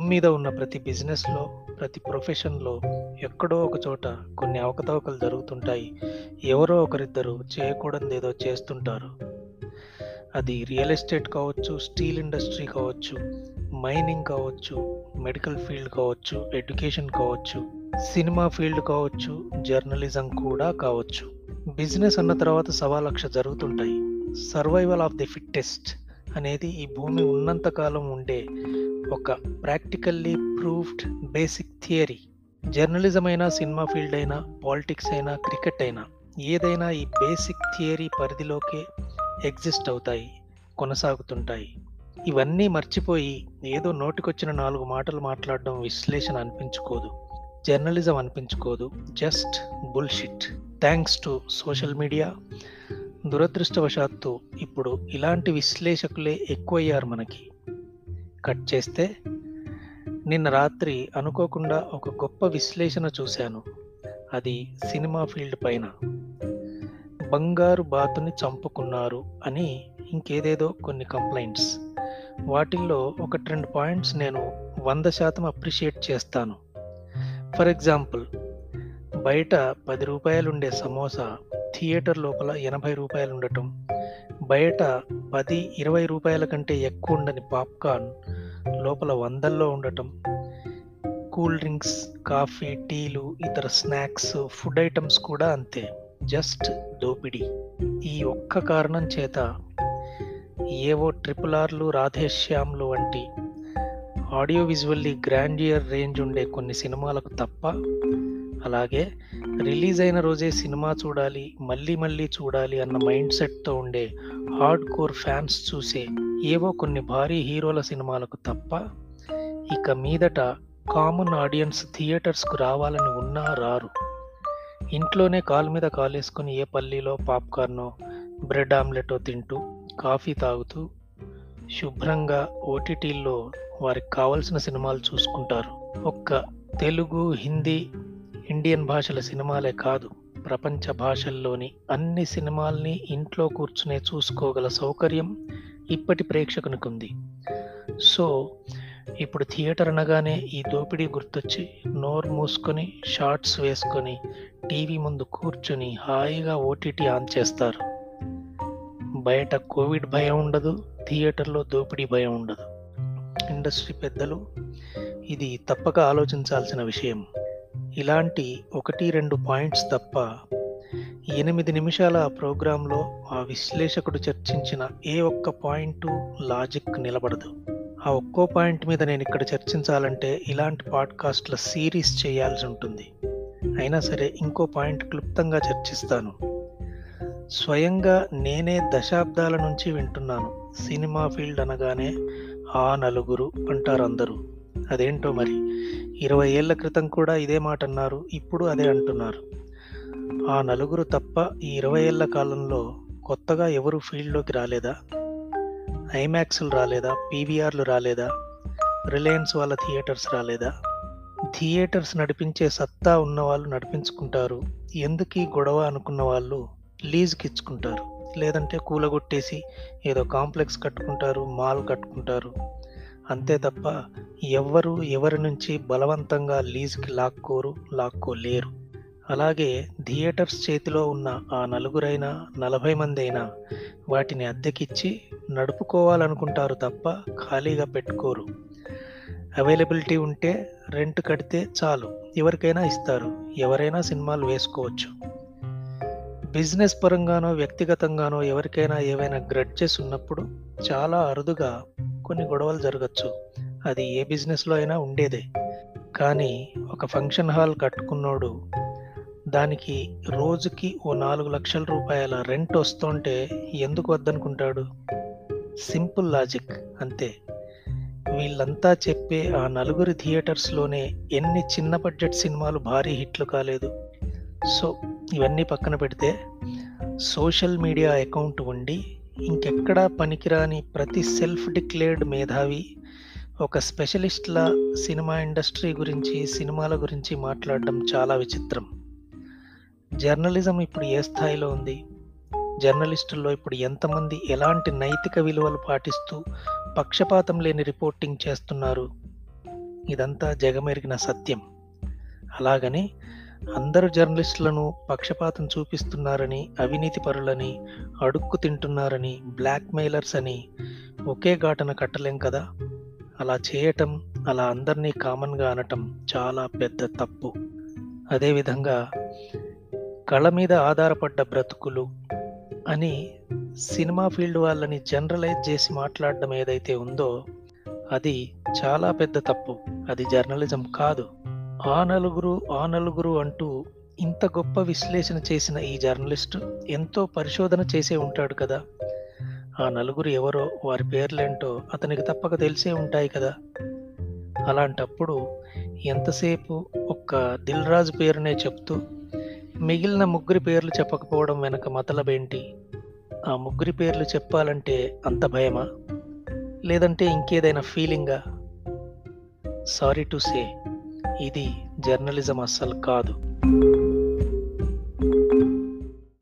భూమి మీద ఉన్న ప్రతి బిజినెస్లో ప్రతి ప్రొఫెషన్లో ఎక్కడో ఒక చోట కొన్ని అవకతవకలు జరుగుతుంటాయి. ఎవరో ఒకరిద్దరు చేయకూడదు ఏదో చేస్తుంటారు. అది రియల్ ఎస్టేట్ కావచ్చు స్టీల్ ఇండస్ట్రీ కావచ్చు మైనింగ్ కావచ్చు మెడికల్ ఫీల్డ్ కావచ్చు ఎడ్యుకేషన్ కావచ్చు సినిమా ఫీల్డ్ కావచ్చు జర్నలిజం కూడా కావచ్చు. బిజినెస్ అన్న తర్వాత సవా లక్ష జరుగుతుంటాయి. సర్వైవల్ ఆఫ్ ది ఫిట్టెస్ట్ అనేది ఈ భూమి ఉన్నంతకాలం ఉండే ఒక practically proofed basic theory journalism అయినా సినిమా ఫీల్డ్ అయినా పాలిటిక్స్ అయినా క్రికెట్ అయినా ఏదైనా ఈ బేసిక్ థియరీ పరిధిలోకే ఎగ్జిస్ట్ అవుతాయి కొనసాగుతుంటాయి. ఇవన్నీ మర్చిపోయి ఏదో నోటికొచ్చిన నాలుగు మాటలు మాట్లాడడం విశ్లేషణ అనిపించుకోదు journalism అనిపించుకోదు just bullshit thanks to social media దురదృష్టవశాత్తు ఇప్పుడు ఇలాంటి విశ్లేషకులే ఎక్కువయ్యారు మనకి. కట్ చేస్తే నిన్న రాత్రి అనుకోకుండా ఒక గొప్ప విశ్లేషణ చూశాను. అది సినిమా ఫీల్డ్ పైన. బంగారు బాతుని చంపుకున్నారు అని ఇంకేదేదో కొన్ని కంప్లైంట్స్. వాటిల్లో ఒక రెండు పాయింట్స్ నేను వంద శాతం అప్రిషియేట్ చేస్తాను. ఫర్ ఎగ్జాంపుల్ బయట పది రూపాయలు ఉండే సమోసా థియేటర్ లోపల ఎనభై రూపాయలు ఉండటం బయట పది ఇరవై రూపాయల కంటే ఎక్కువ ఉండని పాప్కార్న్ లోపల వందల్లో ఉండటం కూల్ డ్రింక్స్ కాఫీ టీలు ఇతర స్నాక్స్ ఫుడ్ ఐటమ్స్ కూడా అంతే. జస్ట్ దోపిడీ. ఈ ఒక్క కారణం చేత ఏవో ట్రిపుల్ ఆర్లు రాధేశ్యామ్లు వంటి ఆడియో విజువల్లీ గ్రాండియర్ రేంజ్ ఉండే కొన్ని సినిమాలకు తప్ప అలాగే రిలీజ్ అయిన రోజే సినిమా చూడాలి మళ్ళీ మళ్ళీ చూడాలి అన్న మైండ్ సెట్తో ఉండే హార్డ్ కోర్ ఫ్యాన్స్ చూసే ఏవో కొన్ని భారీ హీరోల సినిమాలకు తప్ప ఇక మీదట కామన్ ఆడియన్స్ థియేటర్స్కు రావాలని ఉన్నా రారు. ఇంట్లోనే కాలు మీద కాలేసుకుని ఏ పల్లీలో పాప్కార్నో బ్రెడ్ ఆమ్లెటో తింటూ కాఫీ తాగుతూ శుభ్రంగా ఓటీటీల్లో వారికి కావలసిన సినిమాలు చూసుకుంటారు. ఒక్క తెలుగు హిందీ ఇండియన్ భాషల సినిమాలే కాదు ప్రపంచ భాషల్లోని అన్ని సినిమాల్ని ఇంట్లో కూర్చునే చూసుకోగల సౌకర్యం ఇప్పటి ప్రేక్షకునికి ఉంది సో ఇప్పుడు థియేటర్ అనగానే ఈ దోపిడీ గుర్తొచ్చి నోరు మూసుకొని షార్ట్స్ వేసుకొని టీవీ ముందు కూర్చుని హాయిగా ఓటీటీ ఆన్ చేస్తారు. బయట కోవిడ్ భయం ఉండదు థియేటర్లో దోపిడీ భయం ఉండదు. ఇండస్ట్రీ పెద్దలు ఇది తప్పక ఆలోచించాల్సిన విషయం. ఇలాంటి ఒకటి రెండు పాయింట్స్ తప్ప ఎనిమిది నిమిషాల ఆ ప్రోగ్రాంలో ఆ విశ్లేషకుడు చర్చించిన ఏ ఒక్క పాయింట్ లాజిక్ నిలబడదు. ఆ ఒక్కో పాయింట్ మీద నేను ఇక్కడ చర్చించాలంటే ఇలాంటి పాడ్కాస్ట్ల సిరీస్ చేయాల్సి ఉంటుంది. అయినా సరే ఇంకో పాయింట్ క్లుప్తంగా చర్చిస్తాను. స్వయంగా నేనే దశాబ్దాల నుంచి వింటున్నాను. సినిమా ఫీల్డ్ అనగానే ఆ నలుగురు అంటారు అందరూ. అదేంటో మరి? ఇరవై ఏళ్ళ క్రితం కూడా ఇదే మాట అన్నారు ఇప్పుడు అదే అంటున్నారు. ఆ నలుగురు తప్ప ఈ ఇరవై ఏళ్ళ కాలంలో కొత్తగా ఎవరు ఫీల్డ్లోకి రాలేదా? ఐమాక్స్లు రాలేదా? పీవీఆర్లు రాలేదా? రిలయన్స్ వాళ్ళ థియేటర్స్ రాలేదా? థియేటర్స్ నడిపించే సత్తా ఉన్న వాళ్ళు నడిపించుకుంటారు. ఎందుకు గొడవ అనుకున్న వాళ్ళు లీజ్కి ఇచ్చుకుంటారు? లేదంటే కూలగొట్టేసి ఏదో కాంప్లెక్స్ కట్టుకుంటారు మాల్ కట్టుకుంటారు. అంతే తప్ప ఎవ్వరు ఎవరి నుంచి బలవంతంగా లీజ్కి లాక్కోరు లాక్కోలేరు. అలాగే థియేటర్స్ చేతిలో ఉన్న ఆ నలుగురైనా నలభై మంది అయినా వాటిని అద్దెకిచ్చి నడుపుకోవాలనుకుంటారు తప్ప ఖాళీగా పెట్టుకోరు. అవైలబిలిటీ ఉంటే రెంట్ కడితే చాలు. ఎవరికైనా ఇస్తారు. ఎవరైనా సినిమాలు వేసుకోవచ్చు. బిజినెస్ పరంగానో వ్యక్తిగతంగానో ఎవరికైనా ఏవైనా గ్రడ్జెస్ ఉన్నప్పుడు చాలా అరుదుగా కొన్ని గొడవలు జరగచ్చు. అది ఏ బిజినెస్లో అయినా ఉండేదే. కానీ ఒక ఫంక్షన్ హాల్ కట్టుకున్నోడు దానికి రోజుకి ఓ నాలుగు లక్షల రూపాయల రెంట్ వస్తుంటే ఎందుకు వద్దనుకుంటాడు? సింపుల్ లాజిక్ అంతే. వీళ్ళంతా చెప్పే ఆ నలుగురి థియేటర్స్లోనే ఎన్ని చిన్న బడ్జెట్ సినిమాలు భారీ హిట్లు కాలేదు. సో ఇవన్నీ పక్కన పెడితే సోషల్ మీడియా అకౌంట్ ఉండి ఇంకెక్కడా పనికిరాని ప్రతి సెల్ఫ్ డిక్లేర్డ్ మేధావి ఒక స్పెషలిస్ట్ల సినిమా ఇండస్ట్రీ గురించి సినిమాల గురించి మాట్లాడడం చాలా విచిత్రం. జర్నలిజం ఇప్పుడు ఏ స్థాయిలో ఉంది? జర్నలిస్టుల్లో ఇప్పుడు ఎంతమంది ఎలాంటి నైతిక విలువలు పాటిస్తూ పక్షపాతం లేని రిపోర్టింగ్ చేస్తున్నారు? ఇదంతా జగమెరిగిన సత్యం. అలాగని అందరు జర్నలిస్టులను పక్షపాతం చూపిస్తున్నారని అవినీతి పరులని అడుక్కు తింటున్నారని బ్లాక్మెయిలర్స్ అని ఒకే ఘాటన కట్టలేం కదా? అలా చేయటం అలా అందరినీ కామన్గా అనటం చాలా పెద్ద తప్పు. అదేవిధంగా కళ మీద ఆధారపడ్డ బ్రతుకులు అని సినిమా ఫీల్డ్ వాళ్ళని జనరలైజ్ చేసి మాట్లాడడం ఏదైతే ఉందో అది చాలా పెద్ద తప్పు. అది జర్నలిజం కాదు. ఆ నలుగురు ఆ నలుగురు అంటూ ఇంత గొప్ప విశ్లేషణ చేసిన ఈ జర్నలిస్ట్ ఎంతో పరిశోధన చేసే ఉంటాడు కదా. ఆ నలుగురు ఎవరో వారి పేర్లేంటో అతనికి తప్పక తెలిసే ఉంటాయి కదా. అలాంటప్పుడు ఎంతసేపు ఒక్క దిల్ రాజు పేరునే చెప్తూ మిగిలిన ముగ్గురి పేర్లు చెప్పకపోవడం వెనక మతలబేంటి? ఆ ముగ్గురి పేర్లు చెప్పాలంటే అంత భయమా? లేదంటే ఇంకేదైనా ఫీలింగా? సారీ టు సే ఇది జర్నలిజం అస్సలు కాదు.